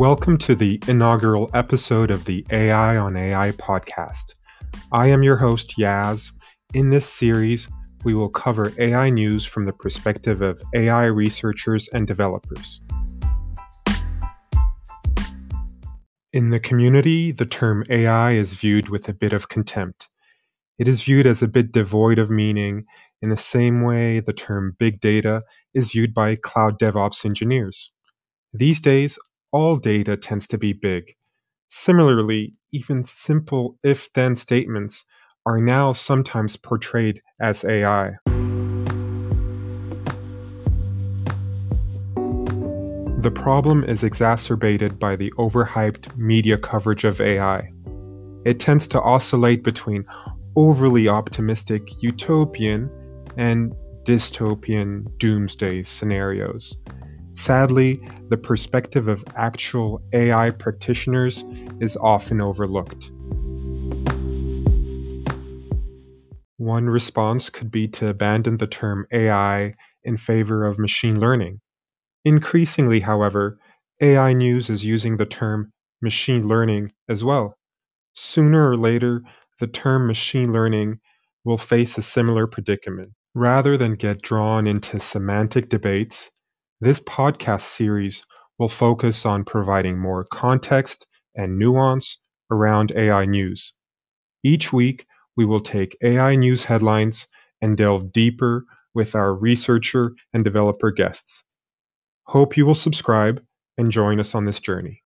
Welcome to the inaugural episode of the AI on AI podcast. I am your host, Yaz. In this series, we will cover AI news from the perspective of AI researchers and developers. In the community, the term AI is viewed with a bit of contempt. It is viewed as a bit devoid of meaning in the same way the term big data is viewed by cloud DevOps engineers. These days, all data tends to be big. Similarly, even simple if then statements are now sometimes portrayed as AI. The problem is exacerbated by the overhyped media coverage of AI. It tends to oscillate between overly optimistic utopian and dystopian doomsday scenarios. Sadly, the perspective of actual AI practitioners is often overlooked. One response could be to abandon the term AI in favor of machine learning. Increasingly, however, AI news is using the term machine learning as well. Sooner or later, the term machine learning will face a similar predicament. Rather than get drawn into semantic debates, this podcast series will focus on providing more context and nuance around AI news. Each week, we will take AI news headlines and delve deeper with our researcher and developer guests. Hope you will subscribe and join us on this journey.